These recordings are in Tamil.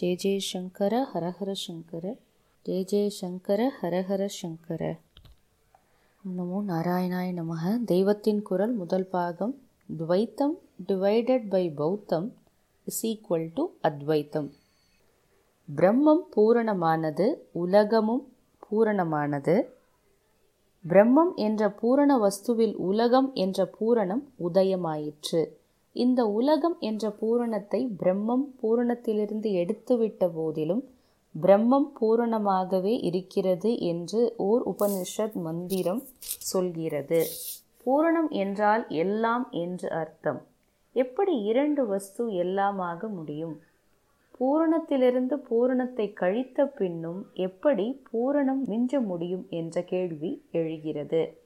ஜே ஜே சங்கர ஹரஹர சங்கர. ஜே ஜே சங்கர ஹரஹர சங்கர. நமோ நாராயணாய நமக. தெய்வத்தின் குரல் முதல் பாகம். துவைத்தம் டிவைடட் பை பௌத்தம். இஸ் ஈக்குவல் டு அத்வைத்தம். பிரம்மம் பூரணமானது உலகமும் பூரணமானது. பிரம்மம் என்ற பூரண வஸ்துவில் உலகம் என்ற பூரணம் உதயமாயிற்று. இந்த உலகம் என்ற பூரணத்தை பிரம்மம் பூரணத்திலிருந்து எடுத்துவிட்ட போதிலும் பிரம்மம் பூரணமாகவே இருக்கிறது என்று ஓர் உபனிஷத் மந்திரம் சொல்கிறது. பூரணம் என்றால் எல்லாம் என்று அர்த்தம். எப்படி இரண்டு வஸ்து எல்லாமாக முடியும்? பூரணத்திலிருந்து பூரணத்தை கழித்த பின்னும் எப்படி பூரணம் மிஞ்ச முடியும் என்ற கேள்வி எழுகிறது.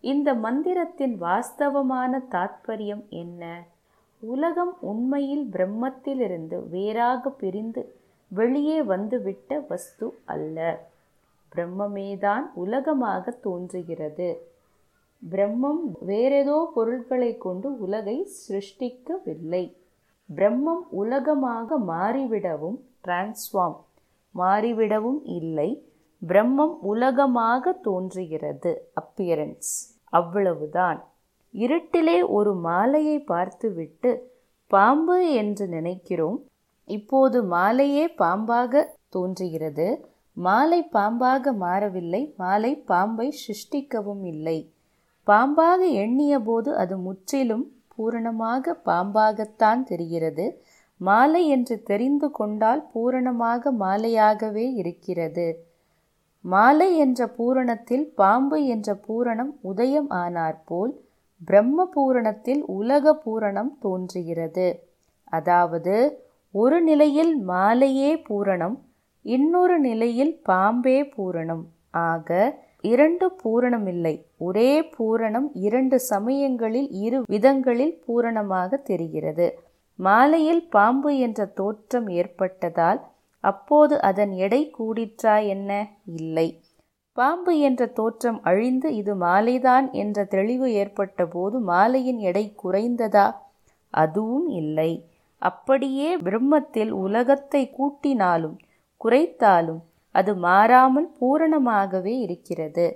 இந்த மந்திரத்தின் வாஸ்தவமான தாத்பரியம் என்ன? உலகம் உண்மையில் பிரம்மத்திலிருந்து வேறாக பிரிந்து வெளியே வந்துவிட்ட வஸ்து அல்ல. பிரம்மமேதான் உலகமாக தோன்றுகிறது. பிரம்மம் வேறேதோ பொருட்களை கொண்டு உலகை சிருஷ்டிக்கவில்லை. பிரம்மம் உலகமாக மாறிவிடவும் டிரான்ஸ்ஃபார்ம் மாறிவிடவும் இல்லை. பிரம்மம் உலகமாக தோன்றுகிறது அப்பியரன்ஸ் அவ்வளவுதான். இருட்டிலே ஒரு மாலையை பார்த்துவிட்டு பாம்பு என்று நினைக்கிறோம். இப்போது மாலையே பாம்பாக தோன்றுகிறது. மாலை பாம்பாக மாறவில்லை. மாலை பாம்பை சிருஷ்டிக்கவும் இல்லை. பாம்பாக எண்ணிய போது அது முற்றிலும் பூரணமாக பாம்பாகத்தான் தெரிகிறது. மாலை என்று தெரிந்து கொண்டால் பூரணமாக மாலையாகவே இருக்கிறது. மாலை என்ற பூரணத்தில் பாம்பு என்ற பூரணம் உதயம் ஆனாற்போல் பிரம்ம பூரணத்தில் உலக பூரணம் தோன்றுகிறது. அதாவது ஒரு நிலையில் மாலையே பூரணம் இன்னொரு நிலையில் பாம்பே பூரணம். ஆக இரண்டு பூரணம் இல்லை ஒரே பூரணம் இரண்டு சமயங்களில் இரு விதங்களில் பூரணமாக தெரிகிறது. மாலையில் பாம்பு என்ற தோற்றம் ஏற்பட்டதால் அப்போது அதன் எடை கூடிற்றா என்ன? இல்லை. பாம்பு என்ற தோற்றம் அழிந்து இது மாலைதான் என்ற தெளிவு ஏற்பட்ட போது மாலையின் எடை குறைந்ததா? அதுவும் இல்லை. அப்படியே பிரம்மத்தில் உலகத்தை கூட்டினாலும் குறைத்தாலும் அது மாறாமல் பூரணமாகவே இருக்கிறது.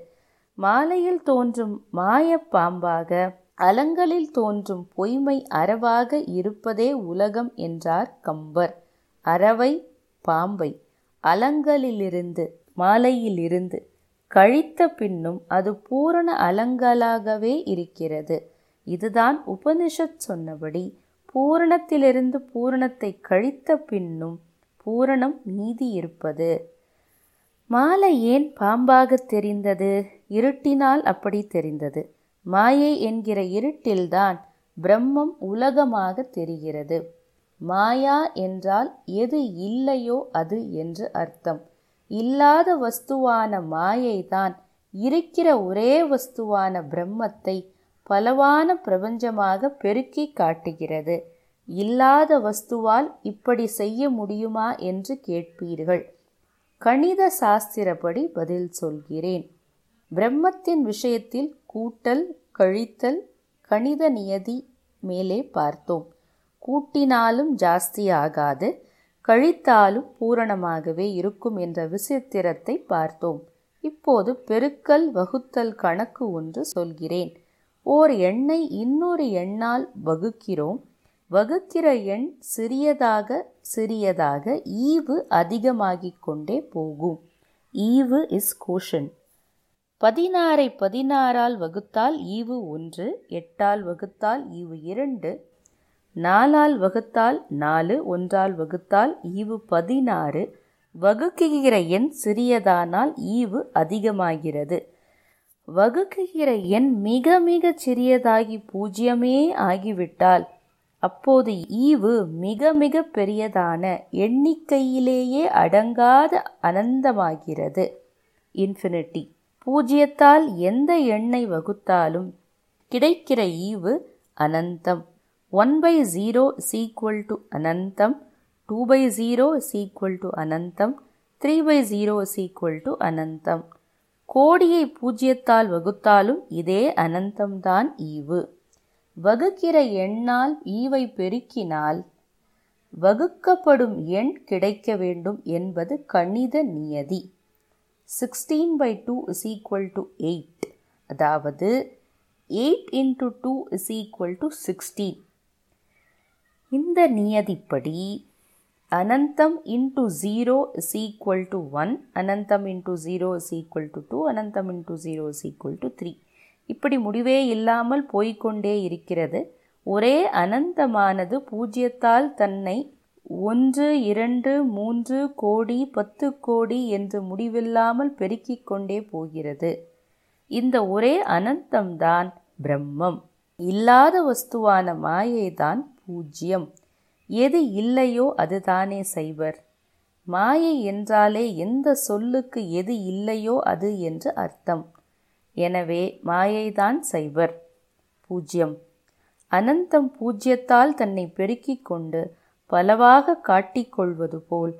மாலையில் தோன்றும் மாயப்பாம்பாக அலங்களில் தோன்றும் பொய்மை அறவாக இருப்பதே உலகம் என்றார் கம்பர். அறவை பாம்பை அலங்களிலிருந்து மாலையிலிருந்து கழித்த பின்னும் அது பூரண அலங்கலாகவே இருக்கிறது. இதுதான் உபனிஷத் சொன்னபடி பூரணத்திலிருந்து பூரணத்தை கழித்த பின்னும் பூரணம் மீதி இருப்பது. மாலை ஏன் பாம்பாக தெரிந்தது? இருட்டினால் அப்படி தெரிந்தது. மாயை என்கிற இருட்டில்தான் பிரம்மம் உலகமாக தெரிகிறது. மாயா என்றால் எது இல்லையோ அது என்று அர்த்தம். இல்லாத வஸ்துவான மாயைதான். இருக்கிற ஒரே வஸ்துவான பிரம்மத்தை பலவான பிரபஞ்சமாக பெருக்கி காட்டுகிறது. இல்லாத வஸ்துவால் இப்படி செய்ய முடியுமா என்று கேட்பீர்கள். கணித சாஸ்திரப்படி பதில் சொல்கிறேன். பிரம்மத்தின் விஷயத்தில் கூட்டல் கழித்தல் கணித நியதி மேலே பார்த்தோம். கூட்டினாலும் ஜாஸ்தி ஆகாது. கழித்தாலும் பூரணமாகவே இருக்கும் என்ற விசித்திரத்தை பார்த்தோம். இப்போது பெருக்கல் வகுத்தல் கணக்கு ஒன்று சொல்கிறேன். ஓர் எண்ணை இன்னொரு எண்ணால் வகுக்கிறோம். வகுக்கிற எண் சிறியதாக சிறியதாக ஈவு அதிகமாகிக் கொண்டே போகும். ஈவு இஸ் கோஷன். பதினாறை பதினாறால் வகுத்தால் ஈவு ஒன்று எட்டால் வகுத்தால் ஈவு இரண்டு நாலால் வகுத்தால் நாலு ஒன்றால் வகுத்தால் ஈவு பதினாறு. வகுக்குகிற எண் சிறியதானால் ஈவு அதிகமாகிறது. வகுக்குகிற எண் மிக மிக சிறியதாகி பூஜ்யமே ஆகிவிட்டால் அப்போது ஈவு மிக மிக பெரியதான எண்ணிக்கையிலேயே அடங்காத அனந்தமாகிறது. இன்ஃபினிட்டி. பூஜ்யத்தால் எந்த எண்ணை வகுத்தாலும் கிடைக்கிற ஈவு அனந்தம். One by zero is equal to அனந்தம் two by zero is equal to அனந்தம் three by zero is equal to அனந்தம் கோடியை பூஜ்ஜியத்தால் வகுத்தாலும் இதே அனந்தம்தான் ஈவு. வகுக்கிற எண்ணால் ஈவை பெருக்கினால் வகுக்கப்படும் எண் கிடைக்க வேண்டும் என்பது கணித நியதி. Sixteen by two is equal to eight அதாவது eight into two is equal to sixteen இந்த நியதிப்படி அனந்தம் into zero is equal to one அனந்தம் into zero is equal to two அனந்தம் into zero is equal to three இப்படி முடிவே இல்லாமல் போய்க்கொண்டே இருக்கிறது. ஒரே அனந்தமானது பூஜ்யத்தால் தன்னை ஒன்று இரண்டு மூன்று கோடி பத்து கோடி என்று முடிவில்லாமல் பெருக்கிக் கொண்டே போகிறது. இந்த ஒரே அனந்தம்தான் பிரம்மம். இல்லாத வஸ்துவான மாயைதான் பூஜ்யம். எது இல்லையோ அதுதானே சைவர். மாயை என்றாலே எந்த சொல்லுக்கு எது இல்லையோ அது என்று அர்த்தம். எனவே மாயைதான் சைவர். பூஜ்யம். அனந்தம் பூஜ்யத்தால் தன்னை பெருக்கிக் கொண்டு பலவாக காட்டிக்கொள்வது போல்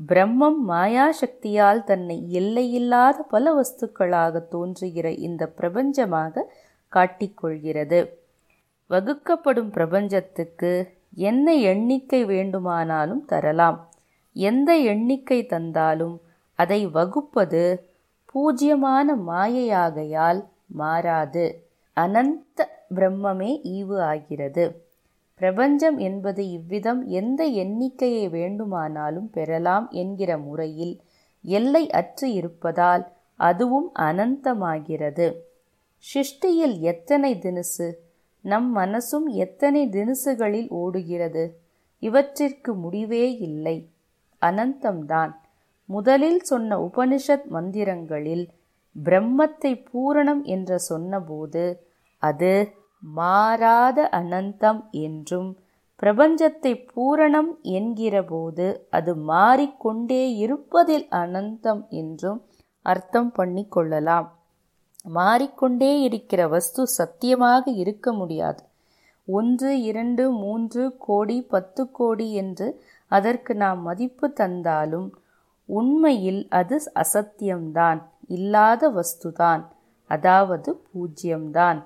பிரம்மம் மாயாசக்தியால் தன்னை எல்லையில்லாத பல வஸ்துக்களாக தோன்றுகிற இந்த பிரபஞ்சமாக காட்டிக்கொள்கிறது வகுக்கப்படும் பிரபஞ்சத்துக்கு என்ன எண்ணிக்கை வேண்டுமானாலும் தரலாம். எந்த எண்ணிக்கை தந்தாலும் அதை வகுப்பது பூஜ்யமான மாயையாகையால் மாறாது. அனந்த பிரம்மமே ஈவு ஆகிறது. பிரபஞ்சம் என்பது இவ்விதம் எந்த எண்ணிக்கையை வேண்டுமானாலும் பெறலாம் என்கிற முறையில் எல்லை அற்று இருப்பதால் அதுவும் அனந்தமாகிறது. சிருஷ்டியில் எத்தனை தினுசு? நம் மனசும் எத்தனை தினுசுகளில் ஓடுகிறது? இவற்றிற்கு முடிவே இல்லை. அனந்தம்தான். முதலில் சொன்ன உபனிஷத் மந்திரங்களில் பிரம்மத்தை பூரணம் என்று சொன்னபோது அது மாறாத அனந்தம் என்றும் பிரபஞ்சத்தை பூரணம் என்கிறபோது அது மாறிக்கொண்டே இருப்பதில் அனந்தம் என்றும் அர்த்தம் பண்ணி கொள்ளலாம். மாறிக்கொண்டே இருக்கிற வஸ்து சத்தியமாக இருக்க முடியாது. ஒன்று இரண்டு மூன்று கோடி பத்து கோடி என்று அதற்கு நாம் மதிப்பு தந்தாலும் உண்மையில் அது அசத்தியம்தான். இல்லாத வஸ்துதான். அதாவது பூஜ்யம்தான்.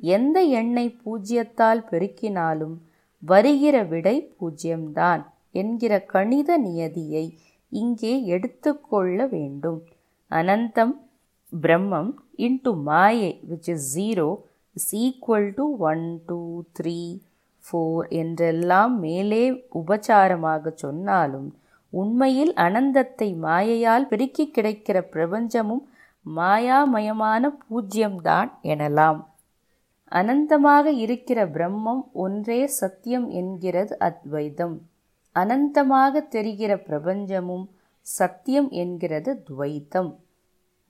எந்த எண்ணை பூஜ்யத்தால் பெருக்கினாலும் வருகிற விடை பூஜ்யம்தான் என்கிற கணித நியதியை இங்கே எடுத்துக்கொள்ள வேண்டும். அனந்தம் பிரம்மம் இன்டு மாயை which is zero is equal to one two three four என்றெல்லாம் மேலே உபச்சாரமாக சொன்னாலும் உண்மையில் அனந்தத்தை மாயையால் பெருக்கி கிடைக்கிற பிரபஞ்சமும் மாயாமயமான பூஜ்யம்தான் எனலாம். அனந்தமாக இருக்கிற பிரம்மம் ஒன்றே சத்தியம் என்கிறது அத்வைதம். அனந்தமாக தெரிகிற பிரபஞ்சமும் சத்தியம் என்கிறது துவைத்தம்.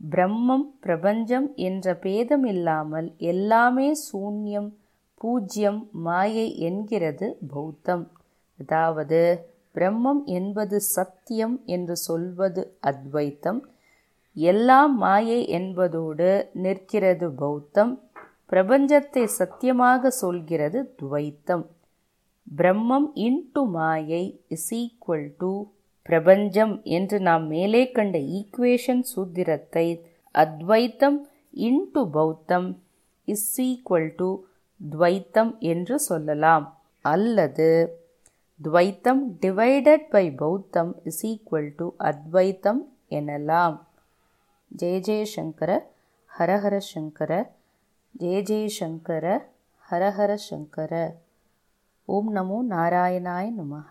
பிரம்மம் பிரபஞ்சம் என்ற பேதம் இல்லாமல் எல்லாமே சூன்யம் பூஜ்யம் மாயை என்கிறது பௌத்தம். அதாவது பிரம்மம் என்பது சத்தியம் என்று சொல்வது அத்வைத்தம். எல்லாம் மாயை என்பதோடு நிற்கிறது பௌத்தம். பிரபஞ்சத்தை சத்தியமாக சொல்கிறது துவைத்தம். பிரம்மம் இன்டு மாயை இஸ் ஈக்குவல் டு பிரபஞ்சம் என்று நாம் மேலே கண்ட ஈக்குவேஷன் சூத்திரத்தை அத்வைத்தம் இன்டு பௌத்தம் இஸ் ஈக்குவல் டு துவைத்தம் என்று சொல்லலாம். அல்லது துவைத்தம் டிவைடட் பை பௌத்தம் இஸ் ஈக்குவல் டு அத்வைத்தம் எனலாம். ஜெய ஜெயசங்கர ஹரஹர சங்கர ஜெய ஜெயசங்கர ஹரஹர சங்கர. ஓம் நமோ நாராயணாய நமः